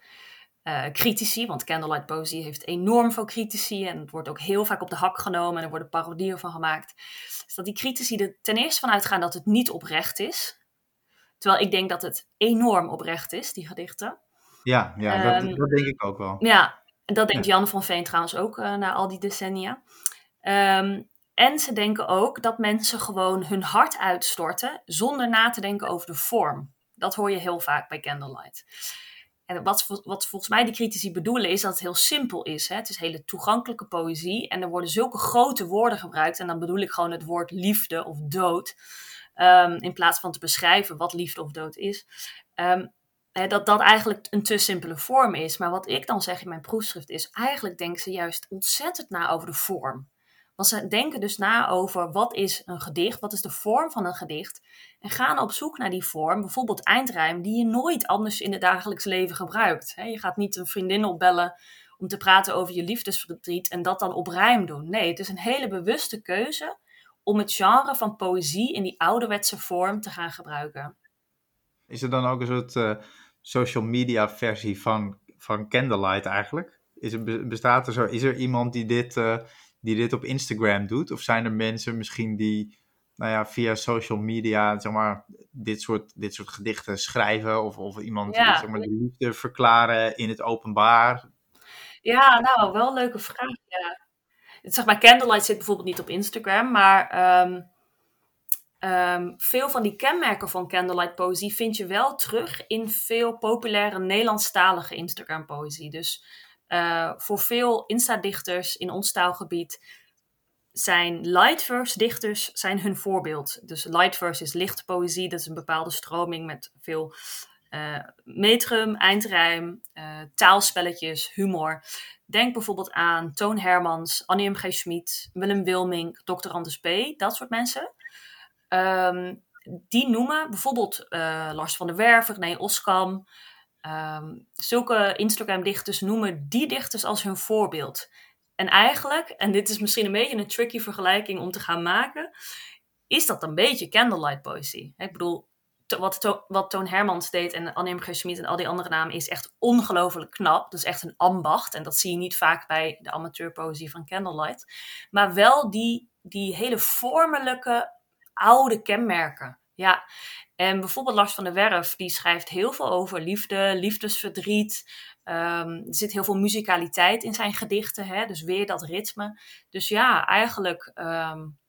uh, critici, want Candlelight Poëzie heeft enorm veel critici en het wordt ook heel vaak op de hak genomen en er worden parodieën van gemaakt. Is dat die critici er ten eerste van uitgaan dat het niet oprecht is. Terwijl ik denk dat het enorm oprecht is, die gedichten. Ja, ja dat, ehm, dat, denk ik ook wel. Ja, dat denkt Jan van Veen trouwens ook uh, na al die decennia. Um, en ze denken ook dat mensen gewoon hun hart uitstorten zonder na te denken over de vorm. Dat hoor je heel vaak bij Candlelight. En wat, wat volgens mij die critici bedoelen is dat het heel simpel is. Hè? Het is hele toegankelijke poëzie en er worden zulke grote woorden gebruikt. En dan bedoel ik gewoon het woord liefde of dood. Um, in plaats van te beschrijven wat liefde of dood is. Hè, dat dat eigenlijk een te simpele vorm is. Maar wat ik dan zeg in mijn proefschrift is, eigenlijk denken ze juist ontzettend na over de vorm. Want ze denken dus na over wat is een gedicht, wat is de vorm van een gedicht. En gaan op zoek naar die vorm, bijvoorbeeld eindrijm, die je nooit anders in het dagelijks leven gebruikt. Je gaat niet een vriendin opbellen om te praten over je liefdesverdriet en dat dan op rijm doen. Nee, het is een hele bewuste keuze om het genre van poëzie in die ouderwetse vorm te gaan gebruiken. Is er dan ook een soort uh, social media versie van, van Candlelight eigenlijk? Is er, bestaat er zo, is er iemand die dit... Uh die dit op Instagram doet? Of zijn er mensen misschien die nou ja, via social media zeg maar, dit, soort, dit soort gedichten schrijven? Of, of iemand ja. zeg maar, de liefde verklaren in het openbaar? Ja, nou, wel een leuke vraag. Ja. Zeg maar, Candlelight zit bijvoorbeeld niet op Instagram, maar ehm, ehm, veel van die kenmerken van Candlelight poëzie vind je wel terug in veel populaire Nederlandstalige Instagram poëzie. Dus uh, voor veel Insta-dichters in ons taalgebied zijn lightverse dichters zijn hun voorbeeld. Dus lightverse is lichte poëzie, dat is een bepaalde stroming met veel uh, metrum, eindrijm, uh, taalspelletjes, humor. Denk bijvoorbeeld aan Toon Hermans, Annie M. G. Schmid, Willem Wilming, Dr. Anders P., dat soort mensen. Um, die noemen bijvoorbeeld Lars van der Werven, René Oskam, um, zulke Instagram-dichters noemen die dichters als hun voorbeeld. En eigenlijk, en dit is misschien een beetje een tricky vergelijking om te gaan maken, is dat een beetje candlelight poëzie. Ik bedoel, wat, wat Toon Hermans deed en Anne M. Schmid en al die andere namen is echt ongelooflijk knap. Dat is echt een ambacht en dat zie je niet vaak bij de amateurpoëzie van Candlelight. Maar wel die, die hele vormelijke oude kenmerken. Ja, en bijvoorbeeld Lars van der Werf, die schrijft heel veel over liefde, liefdesverdriet. Um, er zit heel veel muzikaliteit in zijn gedichten, hè? dus weer dat ritme. Dus ja, eigenlijk um,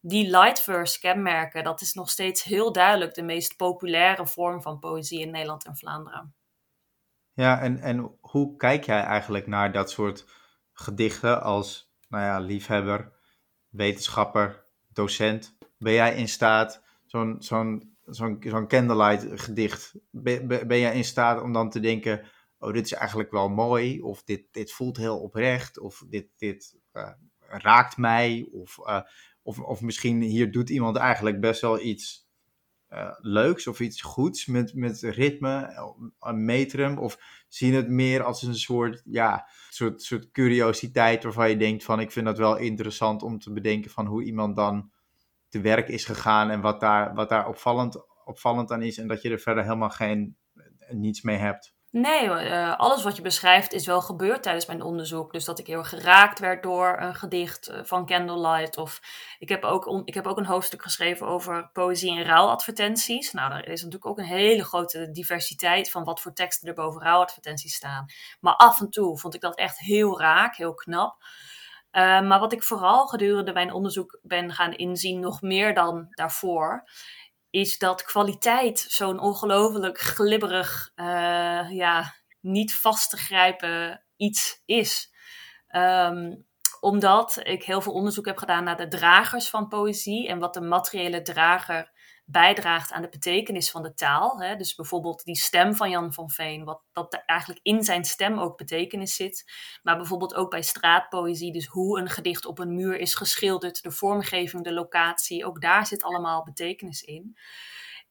die lightverse kenmerken, dat is nog steeds heel duidelijk de meest populaire vorm van poëzie in Nederland en Vlaanderen. Ja, en, en hoe kijk jij eigenlijk naar dat soort gedichten als nou ja, liefhebber, wetenschapper, docent? Ben jij in staat zo'n zo'n zo'n candlelight gedicht, ben, ben je in staat om dan te denken, oh dit is eigenlijk wel mooi, of dit, dit voelt heel oprecht, of dit, dit uh, raakt mij, of, uh, of, of misschien hier doet iemand eigenlijk best wel iets uh, leuks of iets goeds met, met ritme, een metrum, of zien het meer als een soort, ja, soort, soort curiositeit waarvan je denkt van ik vind dat wel interessant om te bedenken van hoe iemand dan te werk is gegaan en wat daar, wat daar opvallend, opvallend aan is en dat je er verder helemaal geen, niets mee hebt. Nee, uh, alles wat je beschrijft is wel gebeurd tijdens mijn onderzoek. Dus dat ik heel geraakt werd door een gedicht eh, van Candlelight. Of ik heb ook, ik heb ook een hoofdstuk geschreven over poëzie en rouwadvertenties. Nou, er is natuurlijk ook een hele grote diversiteit van wat voor teksten er boven rouwadvertenties staan. Maar af en toe vond ik dat echt heel raak, heel knap. Uh, maar wat ik vooral gedurende mijn onderzoek ben gaan inzien, nog meer dan daarvoor, is dat kwaliteit zo'n ongelooflijk glibberig, uh, ja, niet vast te grijpen iets is. Um, omdat ik heel veel onderzoek heb gedaan naar de dragers van poëzie en wat de materiële drager bijdraagt aan de betekenis van de taal. Hè? Dus bijvoorbeeld die stem van Jan van Veen, wat dat eigenlijk in zijn stem ook betekenis zit. Maar bijvoorbeeld ook bij straatpoëzie, dus hoe een gedicht op een muur is geschilderd, de vormgeving, de locatie, ook daar zit allemaal betekenis in.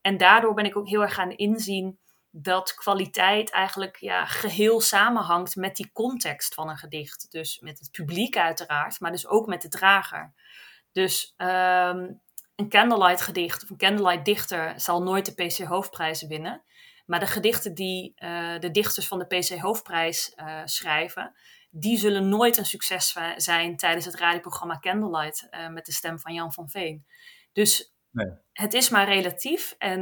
En daardoor ben ik ook heel erg gaan inzien dat kwaliteit eigenlijk ja, geheel samenhangt met die context van een gedicht. Dus met het publiek uiteraard, maar dus ook met de drager. Dus ehm, een candlelight gedicht of een candlelight dichter zal nooit de PC Hoofdprijs winnen. Maar de gedichten die uh, de dichters van de PC Hoofdprijs uh, schrijven, die zullen nooit een succes zijn tijdens het radioprogramma Candlelight uh, met de stem van Jan van Veen. Dus nee. het is maar relatief. En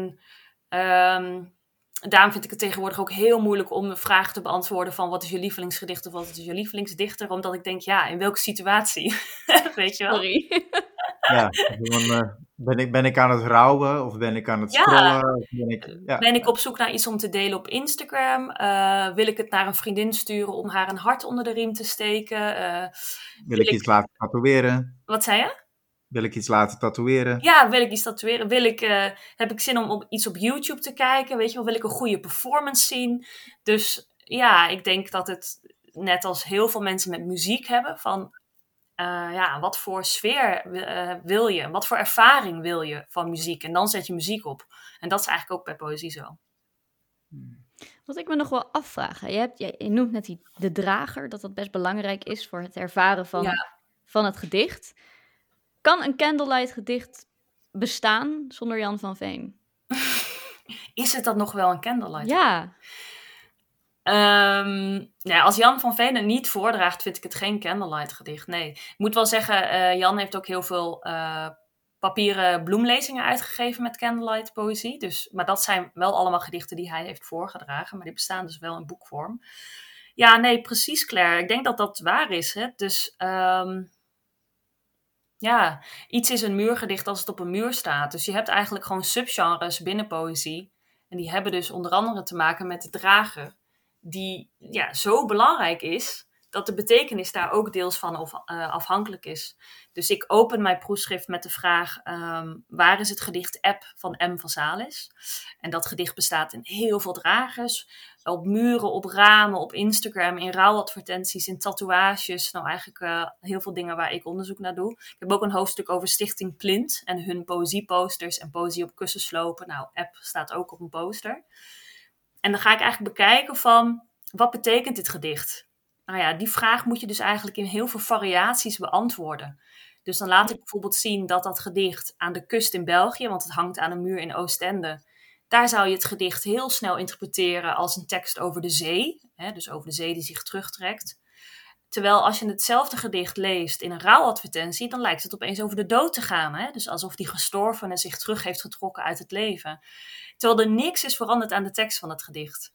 um, daarom vind ik het tegenwoordig ook heel moeilijk om de vraag te beantwoorden van wat is je lievelingsgedicht of wat is je lievelingsdichter. Omdat ik denk, ja, in welke situatie? Weet je wel? Sorry. ja, dan, ben ik, ben ik aan het rouwen of ben ik aan het scrollen? Ben, ik, ja. ben ik op zoek naar iets om te delen op Instagram? Uh, wil ik het naar een vriendin sturen om haar een hart onder de riem te steken? Uh, wil, wil, ik iets laten tatoeëren? Wat zei je? Wil ik iets laten tatoeëren? Ja, wil ik iets tatoeëren? Wil ik, uh, heb ik zin om op, iets op YouTube te kijken? Weet je wel, wil ik een goede performance zien? Dus ja, ik denk dat het net als heel veel mensen met muziek hebben van uh, ja, wat voor sfeer uh, wil je? Wat voor ervaring wil je van muziek? En dan zet je muziek op. En dat is eigenlijk ook bij poëzie zo. Wat ik me nog wel afvraag. Je, hebt, je, noemt net die, de drager, dat dat best belangrijk is voor het ervaren van, ja. van het gedicht. Kan een candlelight gedicht bestaan zonder Jan van Veen? is het dan nog wel een candlelight? Ja. Um, ja, als Jan van Veen het niet voordraagt, vind ik het geen candlelight gedicht. Nee. Ik moet wel zeggen, uh, Jan heeft ook heel veel uh, papieren bloemlezingen uitgegeven met candlelight poëzie. Dus, maar dat zijn wel allemaal gedichten die hij heeft voorgedragen. Maar die bestaan dus wel in boekvorm. Ja, nee, precies Claire. Ik denk dat dat waar is. Hè? Dus um, ja, iets is een muurgedicht als het op een muur staat. Dus je hebt eigenlijk gewoon subgenres binnen poëzie. En die hebben dus onder andere te maken met de drager die ja, zo belangrijk is dat de betekenis daar ook deels van of, uh, afhankelijk is. Dus ik open mijn proefschrift met de vraag: um, waar is het gedicht App van M. van Salis? En dat gedicht bestaat in heel veel dragers. Op muren, op ramen, op Instagram, in rouwadvertenties, in tatoeages. Nou, eigenlijk uh, heel veel dingen waar ik onderzoek naar doe. Ik heb ook een hoofdstuk over Stichting Plint en hun poëzieposters en poëzie op kussenslopen. Nou, App staat ook op een poster. En dan ga ik eigenlijk bekijken van, wat betekent dit gedicht? Nou ja, die vraag moet je dus eigenlijk in heel veel variaties beantwoorden. Dus dan laat ik bijvoorbeeld zien dat dat gedicht aan de kust in België, want het hangt aan een muur in Oostende, daar zou je het gedicht heel snel interpreteren als een tekst over de zee, hè, dus over de zee die zich terugtrekt. Terwijl als je hetzelfde gedicht leest in een rouwadvertentie, dan lijkt het opeens over de dood te gaan. Hè? Dus alsof die gestorvene zich terug heeft getrokken uit het leven. Terwijl er niks is veranderd aan de tekst van het gedicht.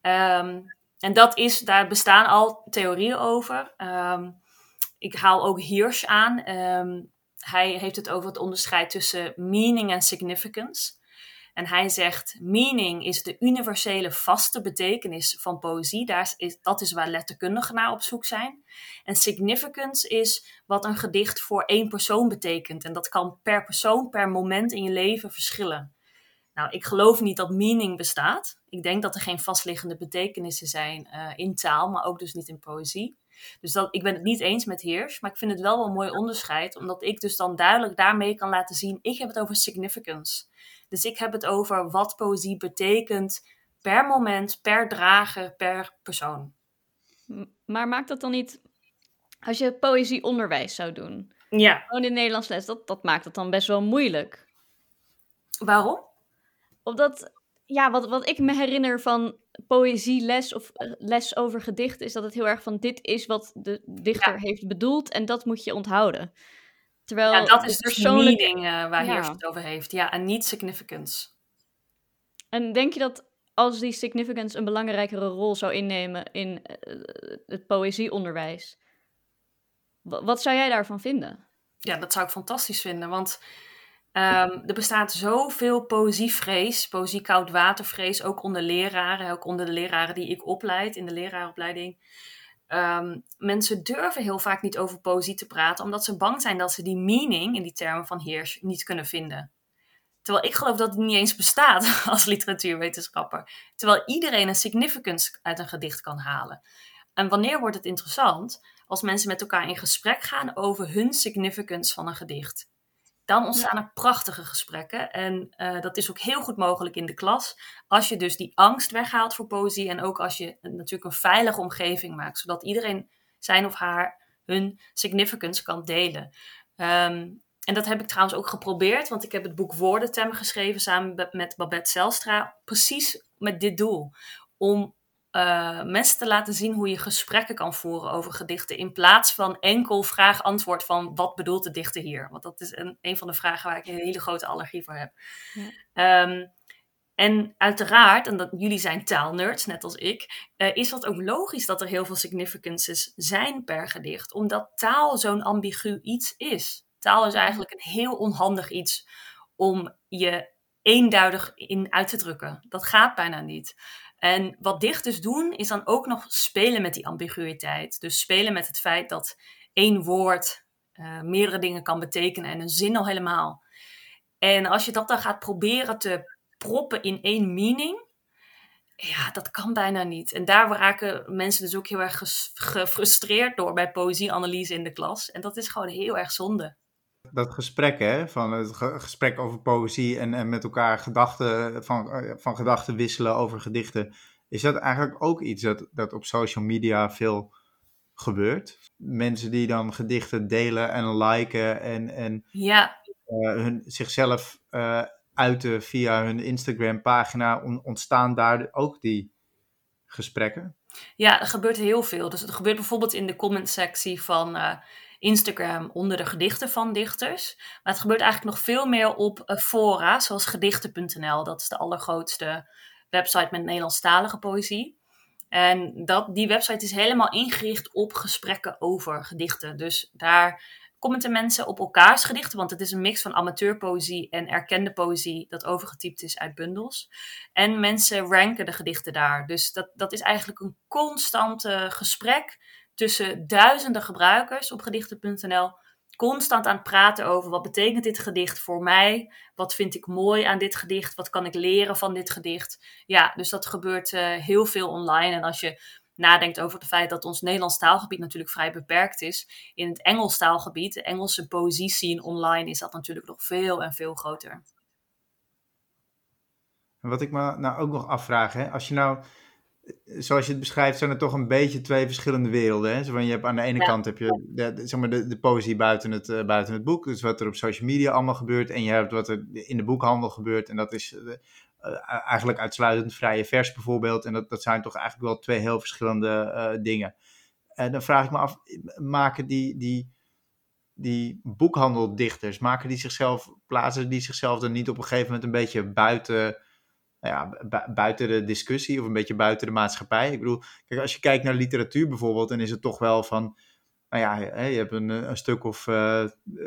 Um, en dat is, daar bestaan al theorieën over. Um, ik haal ook Hirsch aan. Um, hij heeft het over het onderscheid tussen meaning en significance. En hij zegt: meaning is de universele vaste betekenis van poëzie. Daar is, dat is waar letterkundigen naar op zoek zijn. En significance is wat een gedicht voor één persoon betekent. En dat kan per persoon, per moment in je leven verschillen. Nou, ik geloof niet dat meaning bestaat. Ik denk dat er geen vastliggende betekenissen zijn uh, in taal, maar ook dus niet in poëzie. Dus dat, ik ben het niet eens met Heers, maar ik vind het wel wel een mooi onderscheid, omdat ik dus dan duidelijk daarmee kan laten zien, ik heb het over significance. Dus ik heb het over wat poëzie betekent per moment, per drager, per persoon. Maar maakt dat dan niet, als je poëzieonderwijs zou doen, ja. gewoon in Nederlands les, dat, dat maakt het dan best wel moeilijk. Waarom? Omdat, ja, wat, wat ik me herinner van poëzieles of uh, les over gedichten, is dat het heel erg van dit is wat de dichter ja. heeft bedoeld en dat moet je onthouden. Terwijl ja, dat is de persoonlijke... meaning uh, waar ja. hij het over heeft. Ja, en niet significance. En denk je dat als die significance een belangrijkere rol zou innemen in uh, het poëzieonderwijs, wat zou jij daarvan vinden? Ja, dat zou ik fantastisch vinden, want um, er bestaat zoveel poëzievrees, poëzie-koudwatervrees, ook onder leraren, ook onder de leraren die ik opleid in de leraaropleiding. Ehm, mensen durven heel vaak niet over poëzie te praten, omdat ze bang zijn dat ze die meaning in die termen van Heers niet kunnen vinden. Terwijl ik geloof dat het niet eens bestaat als literatuurwetenschapper. Terwijl iedereen een significance uit een gedicht kan halen. En wanneer wordt het interessant? Als mensen met elkaar in gesprek gaan over hun significance van een gedicht. Dan ontstaan er prachtige gesprekken. En eh, dat is ook heel goed mogelijk in de klas. Als je dus die angst weghaalt voor poëzie. En ook als je natuurlijk een veilige omgeving maakt. Zodat iedereen zijn of haar hun significance kan delen. Ehm, en dat heb ik trouwens ook geprobeerd. Want ik heb het boek Woordentemmen geschreven samen met Babette Zelstra. Precies met dit doel. Om uh, mensen te laten zien hoe je gesprekken kan voeren over gedichten. In plaats van enkel vraag-antwoord van wat bedoelt de dichter hier? Want dat is een, een van de vragen waar ik een hele grote allergie voor heb. Ja. Um, en uiteraard, en dat, jullie zijn taalnerds, net als ik, uh, is dat ook logisch dat er heel veel significances zijn per gedicht. Omdat taal zo'n ambigu iets is. Taal is eigenlijk een heel onhandig iets om je eenduidig in uit te drukken. Dat gaat bijna niet. En wat dichters doen, is dan ook nog spelen met die ambiguïteit. Dus spelen met het feit dat één woord uh, meerdere dingen kan betekenen en een zin al helemaal. En als je dat dan gaat proberen te proppen in één meaning, ja, dat kan bijna niet. En daar raken mensen dus ook heel erg gefrustreerd door bij poëzieanalyse in de klas. En dat is gewoon heel erg zonde dat gesprek, hè, van het gesprek over poëzie en, en met elkaar gedachten, van, eh, van gedachten wisselen over gedichten, is dat eigenlijk ook iets dat, dat op social media veel gebeurt? Mensen die dan gedichten delen en liken en, en ja. Uh, hun, zichzelf uh, uiten via hun Instagram-pagina, ontstaan daar ook die gesprekken? Ja, er gebeurt heel veel. Dus het gebeurt bijvoorbeeld in de comment-sectie van Instagram onder de gedichten van dichters. Maar het gebeurt eigenlijk nog veel meer op uh, fora, zoals gedichten.nl. Dat is de allergrootste website met Nederlandstalige poëzie. En dat, die website is helemaal ingericht op gesprekken over gedichten. Dus daar commenten mensen op elkaars gedichten, want het is een mix van amateurpoëzie en erkende poëzie dat overgetypt is uit bundels. En mensen ranken de gedichten daar. Dus dat, dat is eigenlijk een constante gesprek tussen duizenden gebruikers op gedichten.nl constant aan het praten over wat betekent dit gedicht voor mij? Wat vind ik mooi aan dit gedicht? Wat kan ik leren van dit gedicht? Ja, dus dat gebeurt uh, heel veel online. En als je nadenkt over het feit dat ons Nederlands taalgebied natuurlijk vrij beperkt is, in het Engels taalgebied, de Engelse poëzie scene online, is dat natuurlijk nog veel en veel groter. Wat ik me nou ook nog afvraag, hè, als je nou zoals je het beschrijft, zijn er toch een beetje twee verschillende werelden. Hè? Zo van, je hebt aan de ene kant heb je de, zeg maar de, de poëzie buiten het, uh, buiten het boek, dus wat er op social media allemaal gebeurt. En je hebt wat er in de boekhandel gebeurt. En dat is uh, eigenlijk uitsluitend vrije vers bijvoorbeeld. En dat, dat zijn toch eigenlijk wel twee heel verschillende dingen. En dan vraag ik me af, maken die, die, die boekhandeldichters, maken die zichzelf, plaatsen die zichzelf dan niet op een gegeven moment een beetje buiten nou ja, buiten de discussie of een beetje buiten de maatschappij. Ik bedoel, kijk, als je kijkt naar literatuur bijvoorbeeld, dan is het toch wel van, nou ja, je hebt een, een stuk of uh,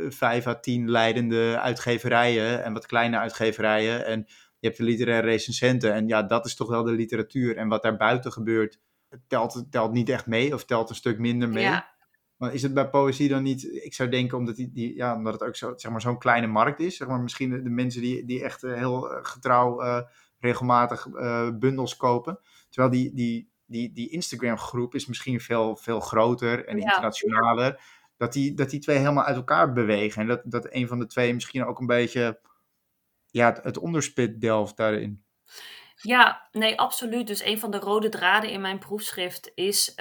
vijf à tien leidende uitgeverijen en wat kleine uitgeverijen. En je hebt de literaire recensenten en ja, dat is toch wel de literatuur. En wat daar buiten gebeurt, telt, telt niet echt mee of telt een stuk minder mee. Ja. Maar is het bij poëzie dan niet, ik zou denken omdat, die, die, ja, omdat het ook zo, zeg maar, zo'n kleine markt is, zeg maar, misschien de mensen die, die echt eh, heel getrouw uh, regelmatig uh, bundels kopen. Terwijl die, die, die, die Instagram groep is misschien veel, veel groter en internationaler. Dat, die, dat die twee helemaal uit elkaar bewegen. En dat, dat een van de twee misschien ook een beetje ja, het, het onderspit delft daarin. Ja, nee, absoluut. Dus een van de rode draden in mijn proefschrift is uh,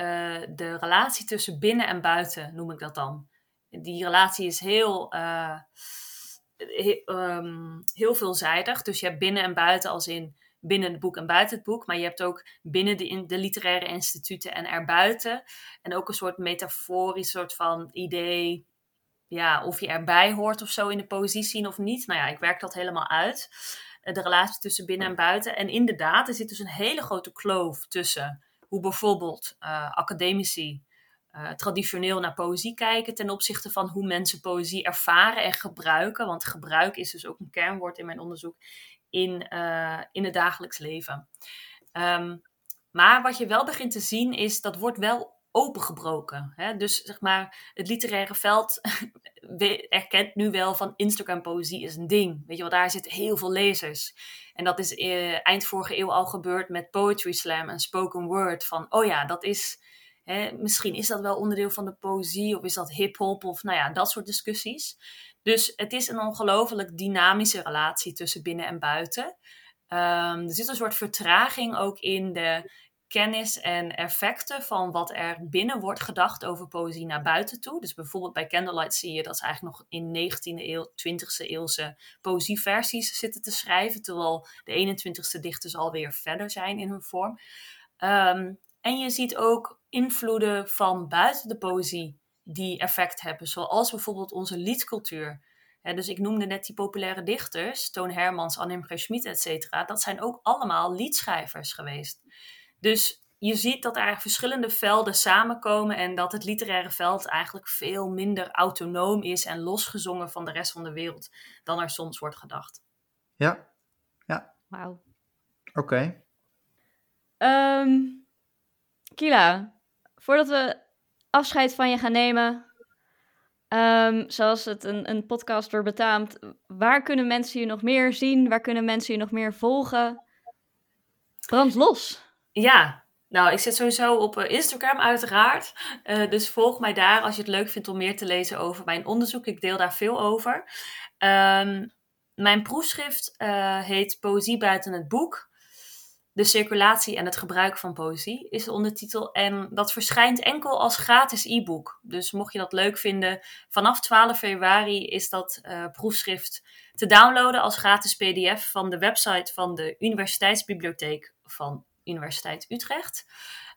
de relatie tussen binnen en buiten, noem ik dat dan. Die relatie is heel, uh, um, heel veelzijdig. Dus je hebt binnen en buiten als in binnen het boek en buiten het boek. Maar je hebt ook binnen de, de literaire instituten en erbuiten. En ook een soort metaforisch soort van idee. Ja, of je erbij hoort of zo in de poëzie zien of niet. Nou ja, ik werk dat helemaal uit. Eh, de relatie tussen binnen en buiten. En inderdaad, er zit dus een hele grote kloof tussen hoe bijvoorbeeld uh, academici uh, traditioneel naar poëzie kijken ten opzichte van hoe mensen poëzie ervaren en gebruiken. Want gebruik is dus ook een kernwoord in mijn onderzoek in, uh, in het dagelijks leven. Um, maar wat je wel begint te zien is dat wordt wel opengebroken. Hè? Dus zeg maar, het literaire veld erkent nu wel van Instagram-poëzie is een ding. Weet je wel, daar zitten heel veel lezers. En dat is eh, eind vorige eeuw al gebeurd met Poetry Slam en Spoken Word. Van, oh ja, dat is... Misschien is dat wel onderdeel van de poëzie of is dat hip-hop of nou ja, dat soort discussies. Dus het is een ongelooflijk dynamische relatie tussen binnen en buiten. Um, er zit een soort vertraging ook in de kennis en effecten van wat er binnen wordt gedacht over poëzie naar buiten toe. Dus bijvoorbeeld bij Candlelight zie je dat ze eigenlijk nog in 19e eeuw, 20e eeuwse poëzieversies zitten te schrijven, terwijl de 21e dichters alweer verder zijn in hun vorm. Um, en je ziet ook invloeden van buiten de poëzie die effect hebben, zoals bijvoorbeeld onze liedcultuur. dus ik noemde net die populaire dichters, Toon Hermans, Annim G. Schmid, et cetera. Dat zijn ook allemaal liedschrijvers geweest. Dus je ziet dat er verschillende velden samenkomen en dat het literaire veld eigenlijk veel minder autonoom is en losgezongen van de rest van de wereld dan er soms wordt gedacht. Ja, ja. Wauw. Oké. Ehm, Kila, voordat we afscheid van je gaan nemen, um, zoals het een, een podcast wordt betaamd, waar kunnen mensen je nog meer zien? Waar kunnen mensen je nog meer volgen? Brand los. Ja, nou, ik zit sowieso op eh, Instagram uiteraard. Uh, dus volg mij daar als je het leuk vindt om meer te lezen over mijn onderzoek. Ik deel daar veel over. Um, mijn proefschrift uh, heet Poëzie buiten het boek. De circulatie en het gebruik van poëzie is de ondertitel. En dat verschijnt enkel als gratis e-book. Dus mocht je dat leuk vinden, vanaf 12 februari is dat uh, proefschrift te downloaden als gratis PDF van de website van de Universiteitsbibliotheek van Universiteit Utrecht.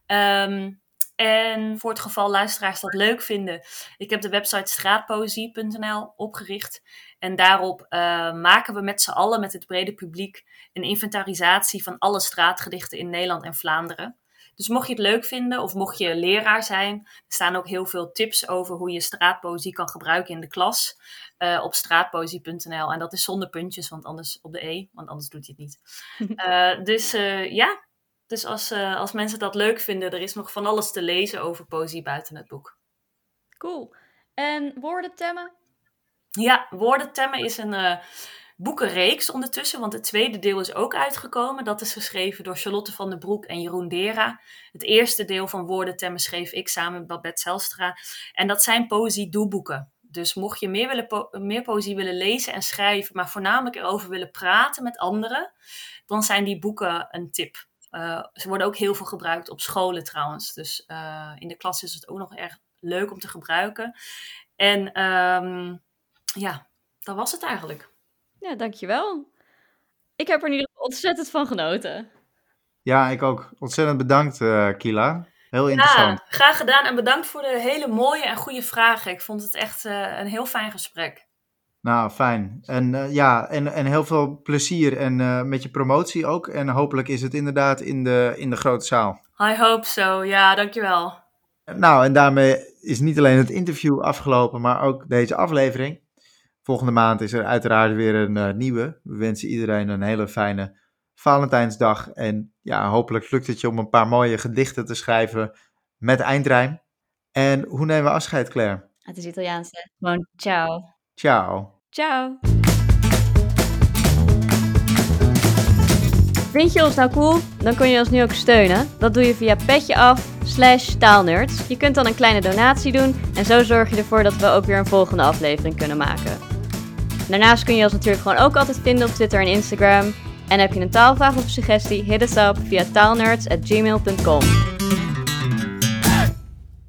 Um, en voor het geval luisteraars dat leuk vinden, ik heb de website straatpoëzie.nl opgericht. En daarop uh, maken we met z'n allen, met het brede publiek, een inventarisatie van alle straatgedichten in Nederland en Vlaanderen. Dus mocht je het leuk vinden of mocht je leraar zijn, er staan ook heel veel tips over hoe je straatpoëzie kan gebruiken in de klas uh, op straatpoëzie.nl. En dat is zonder puntjes, want anders op de E, want anders doet hij het niet. Uh, dus ja, dus als, uh, als mensen dat leuk vinden, er is nog van alles te lezen over poëzie buiten het boek. Cool. En woordentemmen? Ja, woordentemmen is een uh, boekenreeks ondertussen, want het tweede deel is ook uitgekomen. Dat is geschreven door Charlotte van den Broek en Jeroen Dera. Het eerste deel van woordentemmen schreef ik samen met Babette Zelstra. En dat zijn poëzie-doelboeken. Dus mocht je meer, willen po meer poëzie willen lezen en schrijven, maar voornamelijk erover willen praten met anderen, dan zijn die boeken een tip. Uh, ze worden ook heel veel gebruikt op scholen trouwens. Dus uh, in de klas is het ook nog erg leuk om te gebruiken. En um, ja, dat was het eigenlijk. Ja, dankjewel. Ik heb er nu ontzettend van genoten. Ja, ik ook. Ontzettend bedankt, uh, Kila. Heel interessant. Ja, graag gedaan en bedankt voor de hele mooie en goede vragen. Ik vond het echt een heel fijn gesprek. Nou, fijn. En uh, ja, en, en heel veel plezier en uh, met je promotie ook. En hopelijk is het inderdaad in de, in de grote zaal. I hope so, ja, dankjewel. Nou, en daarmee is niet alleen het interview afgelopen, maar ook deze aflevering. Volgende maand is er uiteraard weer een uh, nieuwe. We wensen iedereen een hele fijne Valentijnsdag. En ja, hopelijk lukt het je om een paar mooie gedichten te schrijven met eindrijm. En hoe nemen we afscheid, Claire? Het is Italiaans, hè? Gewoon ciao. Ciao. Ciao. Vind je ons nou cool? Dan kun je ons nu ook steunen. Dat doe je via petje af slash taalnerds. Je kunt dan een kleine donatie doen en zo zorg je ervoor dat we ook weer een volgende aflevering kunnen maken. Daarnaast kun je ons natuurlijk gewoon ook altijd vinden op Twitter en Instagram. En heb je een taalvraag of suggestie, hit us up via taalnerds@gmail.com.